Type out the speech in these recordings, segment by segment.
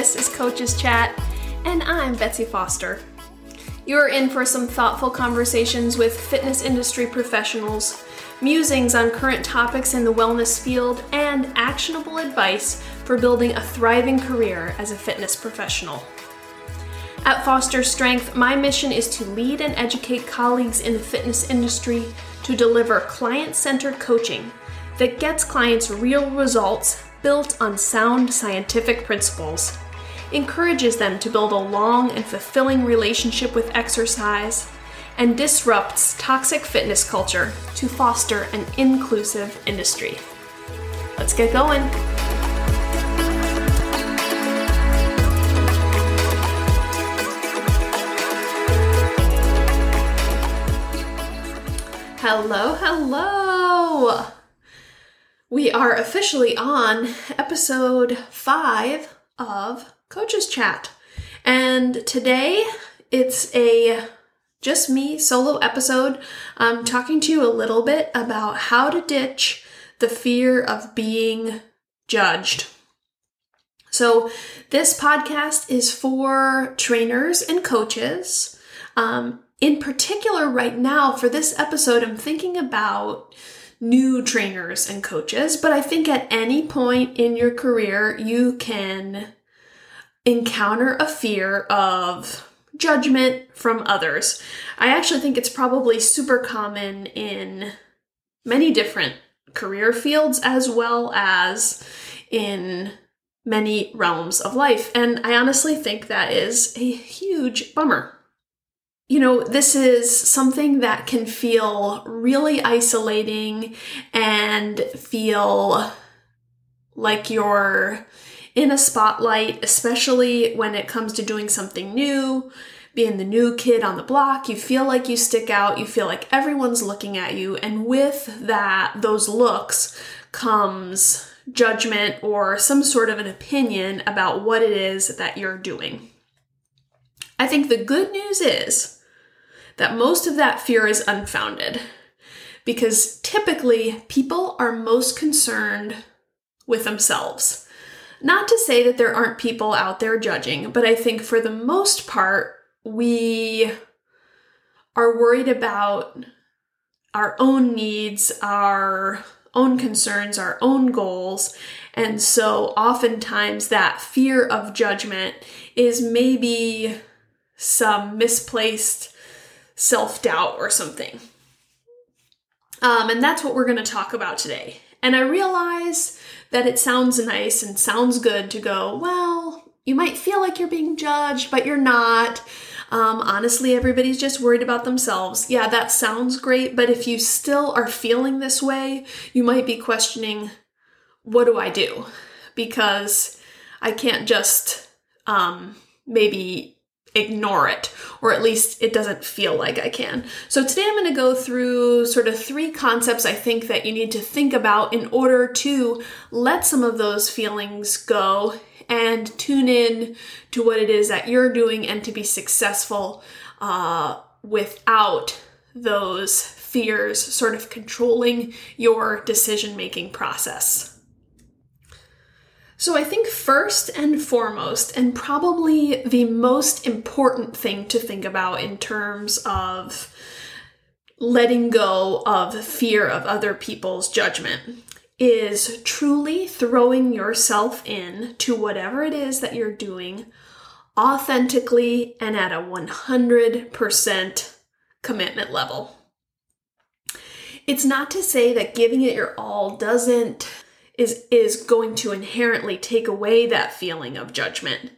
This is Coaches Chat, and I'm Betsy Foster. You're in for some thoughtful conversations with fitness industry professionals, musings on current topics in the wellness field, and actionable advice for building a thriving career as a fitness professional. At Foster Strength, my mission is to lead and educate colleagues in the fitness industry to deliver client centered coaching that gets clients real results built on sound scientific principles, encourages them to build a long and fulfilling relationship with exercise, and disrupts toxic fitness culture to foster an inclusive industry. Let's get going. Hello, hello. We are officially on episode five of Coaches Chat. And today it's a just me solo episode. I'm talking to you a little bit about how to ditch the fear of being judged. So, this podcast is for trainers and coaches. Um, in particular, right now, for this episode, I'm thinking about new trainers and coaches, but I think at any point in your career, you can encounter a fear of judgment from others. I actually think it's probably super common in many different career fields as well as in many realms of life. And I honestly think that is a huge bummer you know, this is something that can feel really isolating and feel like you're in a spotlight, especially when it comes to doing something new, being the new kid on the block. You feel like you stick out, you feel like everyone's looking at you, and with that, those looks comes judgment or some sort of an opinion about what it is that you're doing. I think the good news is that most of that fear is unfounded because typically people are most concerned with themselves. Not to say that there aren't people out there judging, but I think for the most part, we are worried about our own needs, our own concerns, our own goals. And so oftentimes that fear of judgment is maybe some misplaced self doubt or something. Um, and that's what we're going to talk about today. And I realize that it sounds nice and sounds good to go, well, you might feel like you're being judged, but you're not. Um, honestly, everybody's just worried about themselves. Yeah, that sounds great, but if you still are feeling this way, you might be questioning, what do I do? Because I can't just um, maybe ignore it, or at least it doesn't feel like I can. So today I'm going to go through sort of three concepts I think that you need to think about in order to let some of those feelings go and tune in to what it is that you're doing and to be successful uh, without those fears sort of controlling your decision making process. So, I think first and foremost, and probably the most important thing to think about in terms of letting go of fear of other people's judgment is truly throwing yourself in to whatever it is that you're doing authentically and at a 100% commitment level. It's not to say that giving it your all doesn't is is going to inherently take away that feeling of judgment.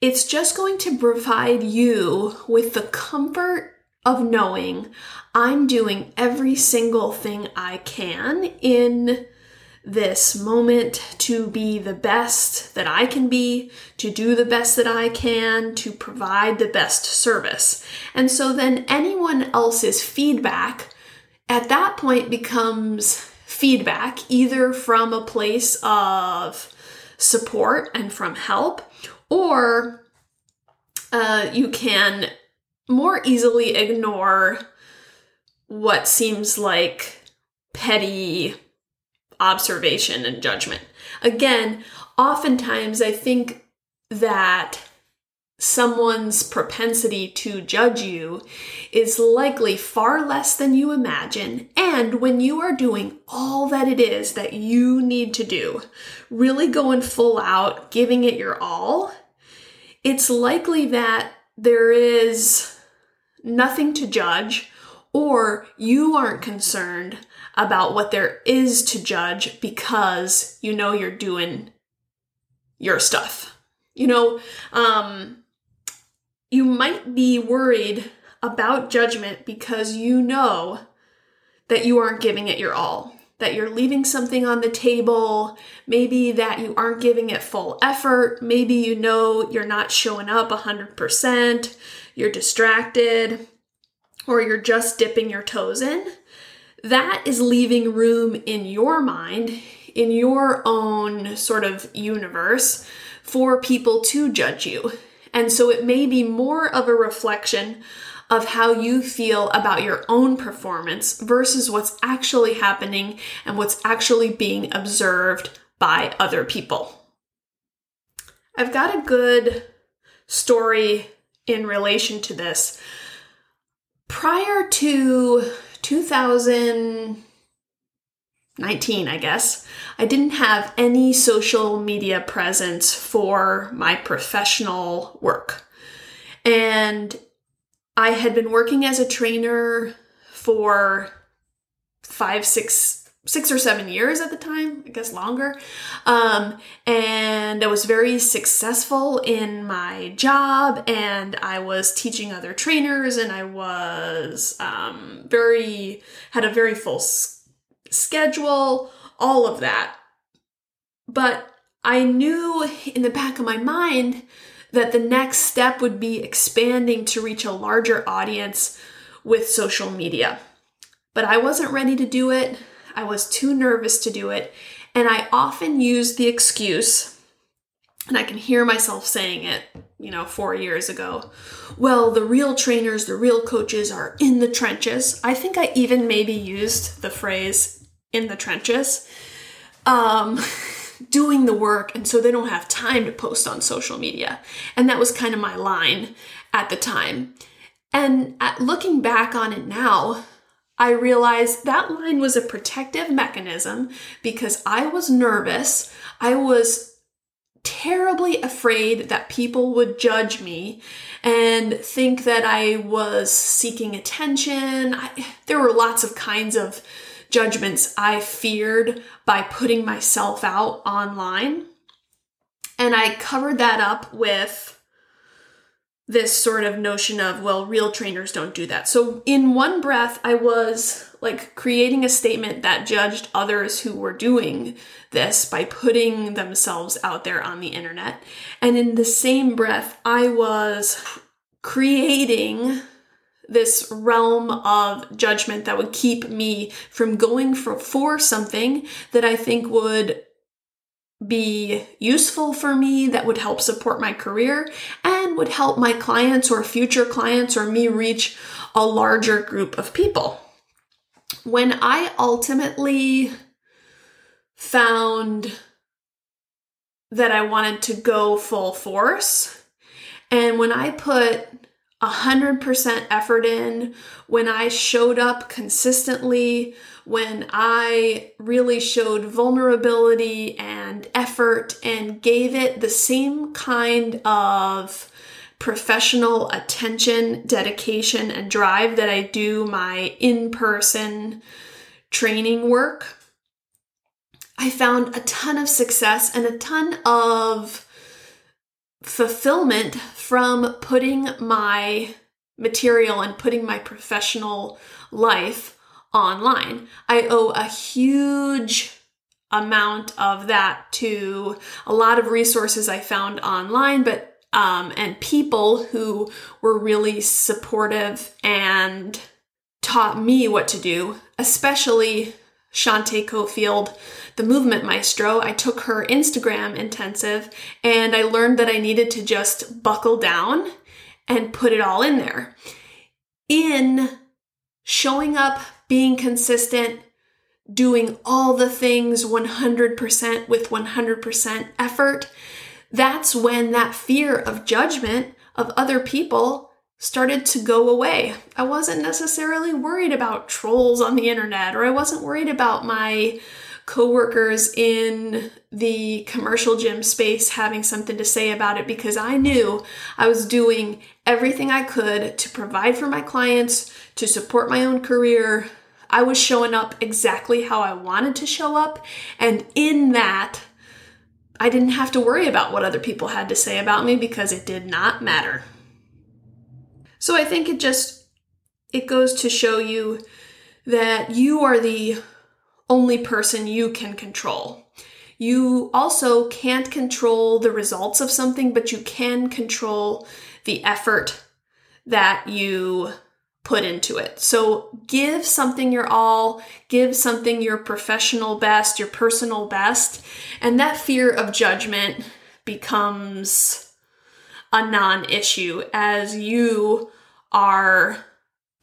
It's just going to provide you with the comfort of knowing I'm doing every single thing I can in this moment to be the best that I can be, to do the best that I can, to provide the best service. And so then anyone else's feedback at that point becomes feedback, either from a place of support and from help, or uh, you can more easily ignore what seems like petty observation and judgment. Again, oftentimes I think that someone's propensity to judge you is likely far less than you imagine. And when you are doing all that it is that you need to do, really going full out, giving it your all, it's likely that there is nothing to judge or you aren't concerned about what there is to judge because you know you're doing your stuff. You know, um, you might be worried about judgment because you know that you aren't giving it your all, that you're leaving something on the table, maybe that you aren't giving it full effort, maybe you know you're not showing up 100%, you're distracted, or you're just dipping your toes in. That is leaving room in your mind, in your own sort of universe, for people to judge you. And so it may be more of a reflection of how you feel about your own performance versus what's actually happening and what's actually being observed by other people. I've got a good story in relation to this. Prior to 2019, I guess, I didn't have any social media presence for my professional work. And I had been working as a trainer for five, six, six or seven years at the time, I guess longer. Um, and I was very successful in my job, and I was teaching other trainers, and I was um, very, had a very full schedule all of that. But I knew in the back of my mind that the next step would be expanding to reach a larger audience with social media. But I wasn't ready to do it. I was too nervous to do it. And I often used the excuse, and I can hear myself saying it, you know, four years ago. Well, the real trainers, the real coaches are in the trenches. I think I even maybe used the phrase in the trenches, um, doing the work, and so they don't have time to post on social media. And that was kind of my line at the time. And at looking back on it now, I realized that line was a protective mechanism because I was nervous. I was terribly afraid that people would judge me and think that I was seeking attention. I, there were lots of kinds of judgments I feared by putting myself out online. And I covered that up with this sort of notion of, well, real trainers don't do that. So, in one breath, I was like creating a statement that judged others who were doing this by putting themselves out there on the internet. And in the same breath, I was creating this realm of judgment that would keep me from going for, for something that I think would be useful for me, that would help support my career, and would help my clients or future clients or me reach a larger group of people. When I ultimately found that I wanted to go full force, and when I put 100% effort in, when I showed up consistently, when I really showed vulnerability and effort and gave it the same kind of professional attention, dedication, and drive that I do my in person training work, I found a ton of success and a ton of fulfillment from putting my material and putting my professional life online. I owe a huge amount of that to a lot of resources I found online, but um, and people who were really supportive and taught me what to do, especially Shantae Cofield, the movement maestro. I took her Instagram intensive and I learned that I needed to just buckle down and put it all in there. In showing up, being consistent, doing all the things 100% with 100% effort, that's when that fear of judgment of other people started to go away. I wasn't necessarily worried about trolls on the internet, or I wasn't worried about my coworkers in the commercial gym space having something to say about it because I knew I was doing everything I could to provide for my clients, to support my own career. I was showing up exactly how I wanted to show up, and in that, I didn't have to worry about what other people had to say about me because it did not matter. So I think it just it goes to show you that you are the only person you can control. You also can't control the results of something, but you can control the effort that you put into it. So give something your all, give something your professional best, your personal best, and that fear of judgment becomes a non issue as you are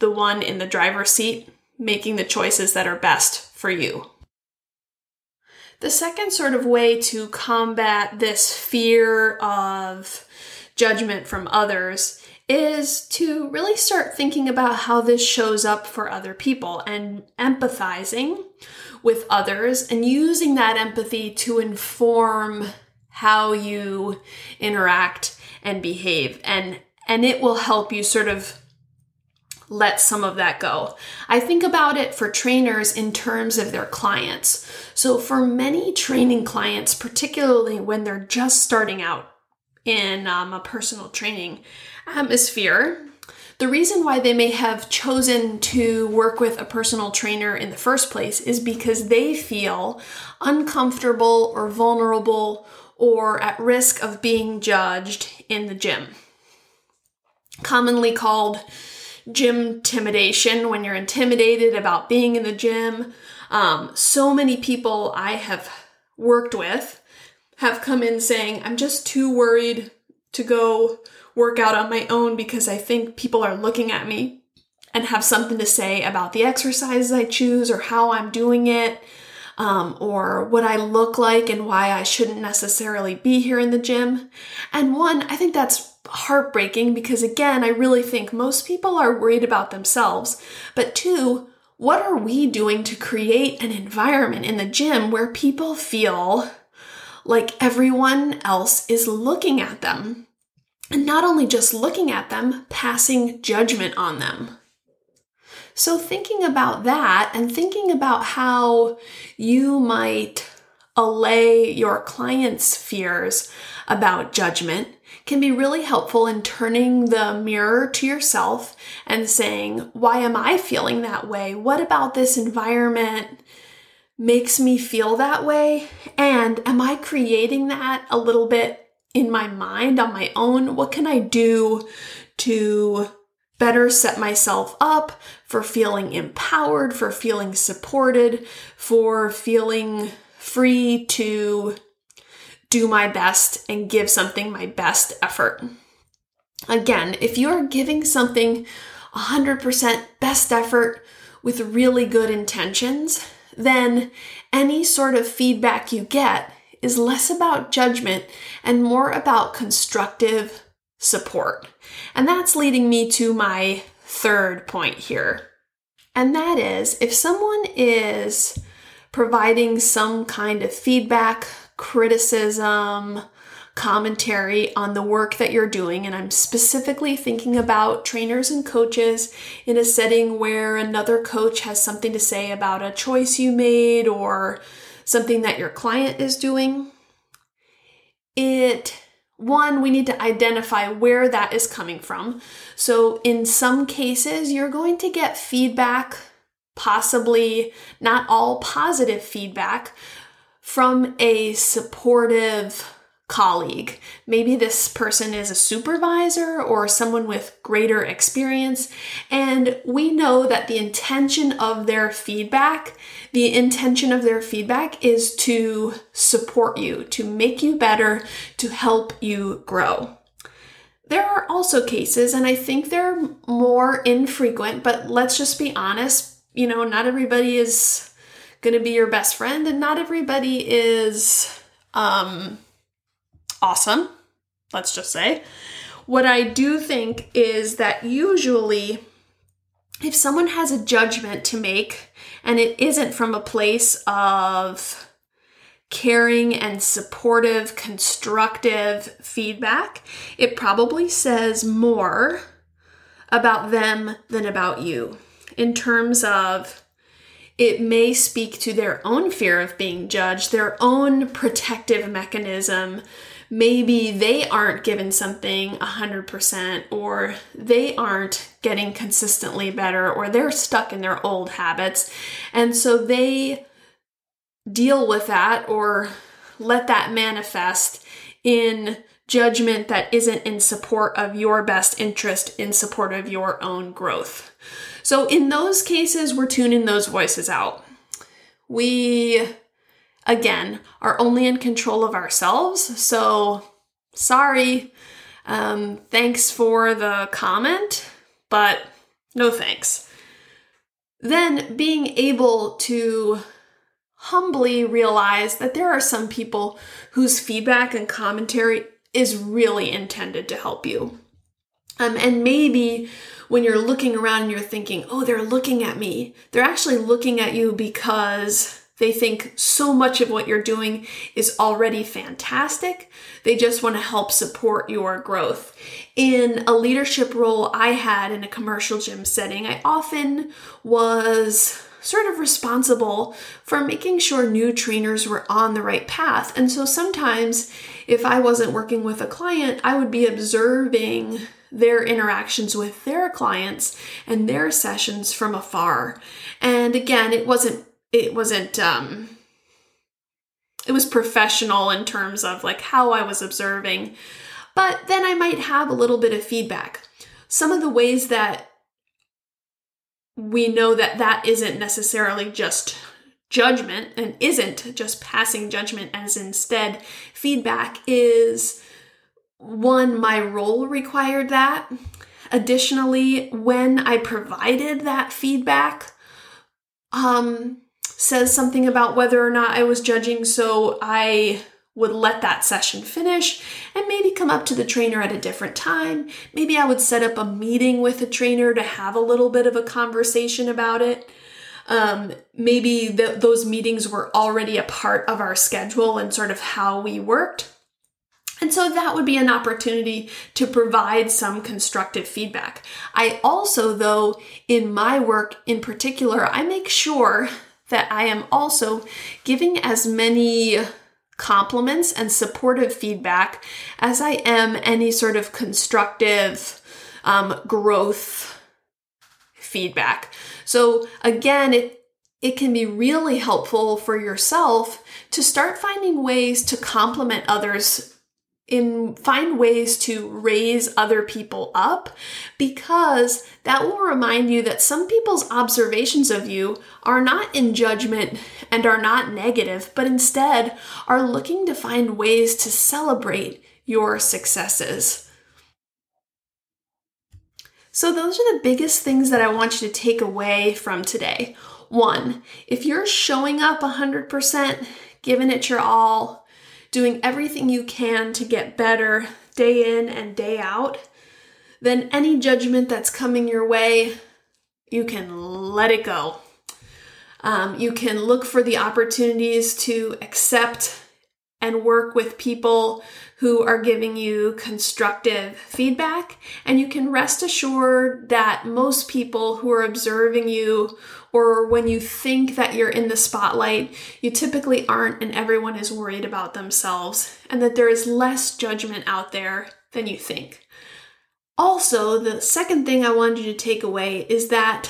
the one in the driver's seat making the choices that are best for you. The second sort of way to combat this fear of judgment from others is to really start thinking about how this shows up for other people and empathizing with others and using that empathy to inform how you interact and behave and and it will help you sort of let some of that go. I think about it for trainers in terms of their clients. So, for many training clients, particularly when they're just starting out in um, a personal training atmosphere, the reason why they may have chosen to work with a personal trainer in the first place is because they feel uncomfortable or vulnerable or at risk of being judged in the gym. Commonly called gym intimidation when you're intimidated about being in the gym. Um, so many people I have worked with have come in saying, I'm just too worried to go work out on my own because I think people are looking at me and have something to say about the exercises I choose or how I'm doing it. Um, or what I look like and why I shouldn't necessarily be here in the gym. And one, I think that's heartbreaking because, again, I really think most people are worried about themselves. But two, what are we doing to create an environment in the gym where people feel like everyone else is looking at them? And not only just looking at them, passing judgment on them. So, thinking about that and thinking about how you might allay your clients' fears about judgment can be really helpful in turning the mirror to yourself and saying, Why am I feeling that way? What about this environment makes me feel that way? And am I creating that a little bit in my mind on my own? What can I do to better set myself up for feeling empowered, for feeling supported, for feeling free to do my best and give something my best effort. Again, if you're giving something 100% best effort with really good intentions, then any sort of feedback you get is less about judgment and more about constructive support. And that's leading me to my third point here. And that is if someone is providing some kind of feedback, criticism, commentary on the work that you're doing. And I'm specifically thinking about trainers and coaches in a setting where another coach has something to say about a choice you made or something that your client is doing. It one, we need to identify where that is coming from. So, in some cases, you're going to get feedback possibly not all positive feedback from a supportive colleague. Maybe this person is a supervisor or someone with greater experience, and we know that the intention of their feedback, the intention of their feedback is to support you, to make you better, to help you grow. There are also cases, and I think they're more infrequent, but let's just be honest, you know, not everybody is going to be your best friend and not everybody is um awesome, let's just say. What I do think is that usually, if someone has a judgment to make and it isn't from a place of caring and supportive, constructive feedback, it probably says more about them than about you in terms of it may speak to their own fear of being judged, their own protective mechanism. Maybe they aren't given something 100%, or they aren't getting consistently better, or they're stuck in their old habits. And so they deal with that or let that manifest in judgment that isn't in support of your best interest, in support of your own growth. So, in those cases, we're tuning those voices out. We, again, are only in control of ourselves. So, sorry. Um, thanks for the comment, but no thanks. Then being able to humbly realize that there are some people whose feedback and commentary is really intended to help you. Um, and maybe when you're looking around and you're thinking, oh, they're looking at me, they're actually looking at you because they think so much of what you're doing is already fantastic. They just want to help support your growth. In a leadership role I had in a commercial gym setting, I often was sort of responsible for making sure new trainers were on the right path. And so sometimes, if I wasn't working with a client, I would be observing their interactions with their clients and their sessions from afar. And again, it wasn't, it wasn't, um, it was professional in terms of like how I was observing, but then I might have a little bit of feedback. Some of the ways that we know that that isn't necessarily just judgment and isn't just passing judgment as instead feedback is one my role required that additionally when i provided that feedback um says something about whether or not i was judging so i would let that session finish and maybe come up to the trainer at a different time. Maybe I would set up a meeting with the trainer to have a little bit of a conversation about it. Um, maybe those meetings were already a part of our schedule and sort of how we worked. And so that would be an opportunity to provide some constructive feedback. I also, though, in my work in particular, I make sure that I am also giving as many compliments and supportive feedback as I am any sort of constructive um, growth feedback. So again, it it can be really helpful for yourself to start finding ways to compliment others in find ways to raise other people up because that will remind you that some people's observations of you are not in judgment and are not negative, but instead are looking to find ways to celebrate your successes. So, those are the biggest things that I want you to take away from today. One, if you're showing up 100%, giving it your all, doing everything you can to get better day in and day out, then any judgment that's coming your way, you can let it go. Um, you can look for the opportunities to accept and work with people who are giving you constructive feedback. And you can rest assured that most people who are observing you or when you think that you're in the spotlight, you typically aren't, and everyone is worried about themselves, and that there is less judgment out there than you think. Also, the second thing I wanted you to take away is that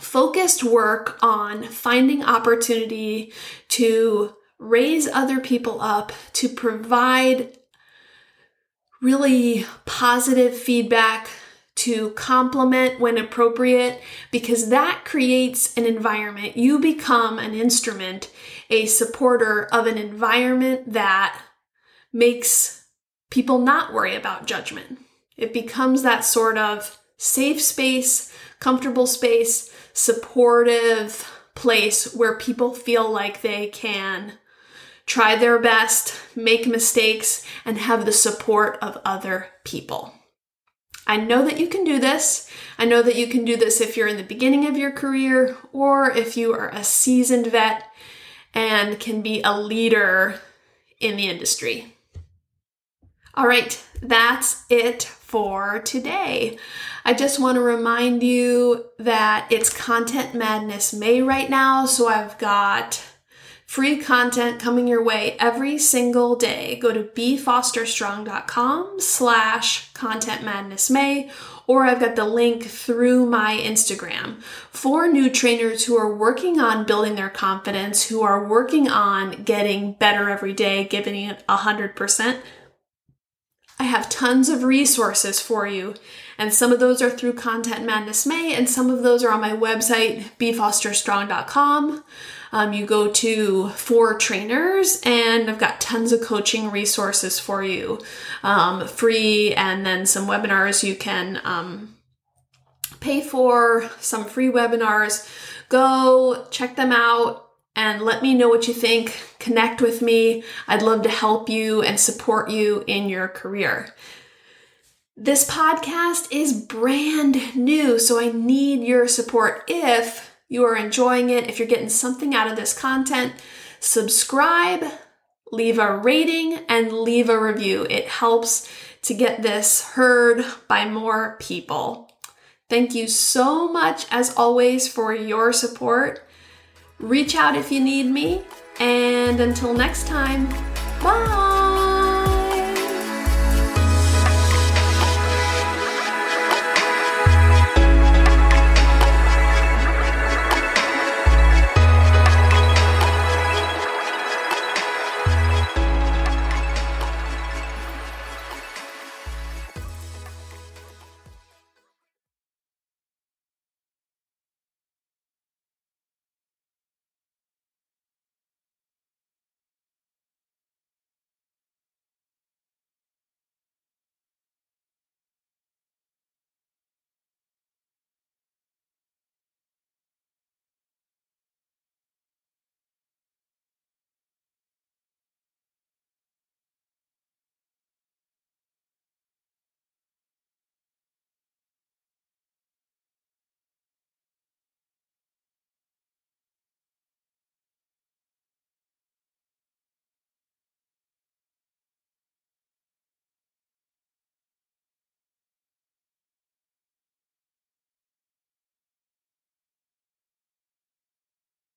focused work on finding opportunity to raise other people up, to provide really positive feedback, to compliment when appropriate, because that creates an environment. You become an instrument, a supporter of an environment that makes people not worry about judgment. It becomes that sort of safe space, comfortable space, supportive place where people feel like they can try their best, make mistakes, and have the support of other people. I know that you can do this. I know that you can do this if you're in the beginning of your career or if you are a seasoned vet and can be a leader in the industry. All right, that's it for today. I just want to remind you that it's Content Madness May right now, so I've got free content coming your way every single day. Go to befosterstrong.com slash content madness May, or I've got the link through my Instagram for new trainers who are working on building their confidence, who are working on getting better every day, giving it a hundred percent. I have tons of resources for you, and some of those are through Content Madness May, and some of those are on my website, befosterstrong.com. Um, you go to for trainers, and I've got tons of coaching resources for you, um, free, and then some webinars you can um, pay for, some free webinars. Go check them out and let me know what you think. Connect with me. I'd love to help you and support you in your career. This podcast is brand new, so I need your support if you are enjoying it, if you're getting something out of this content. Subscribe, leave a rating, and leave a review. It helps to get this heard by more people. Thank you so much, as always, for your support. Reach out if you need me. And until next time, bye.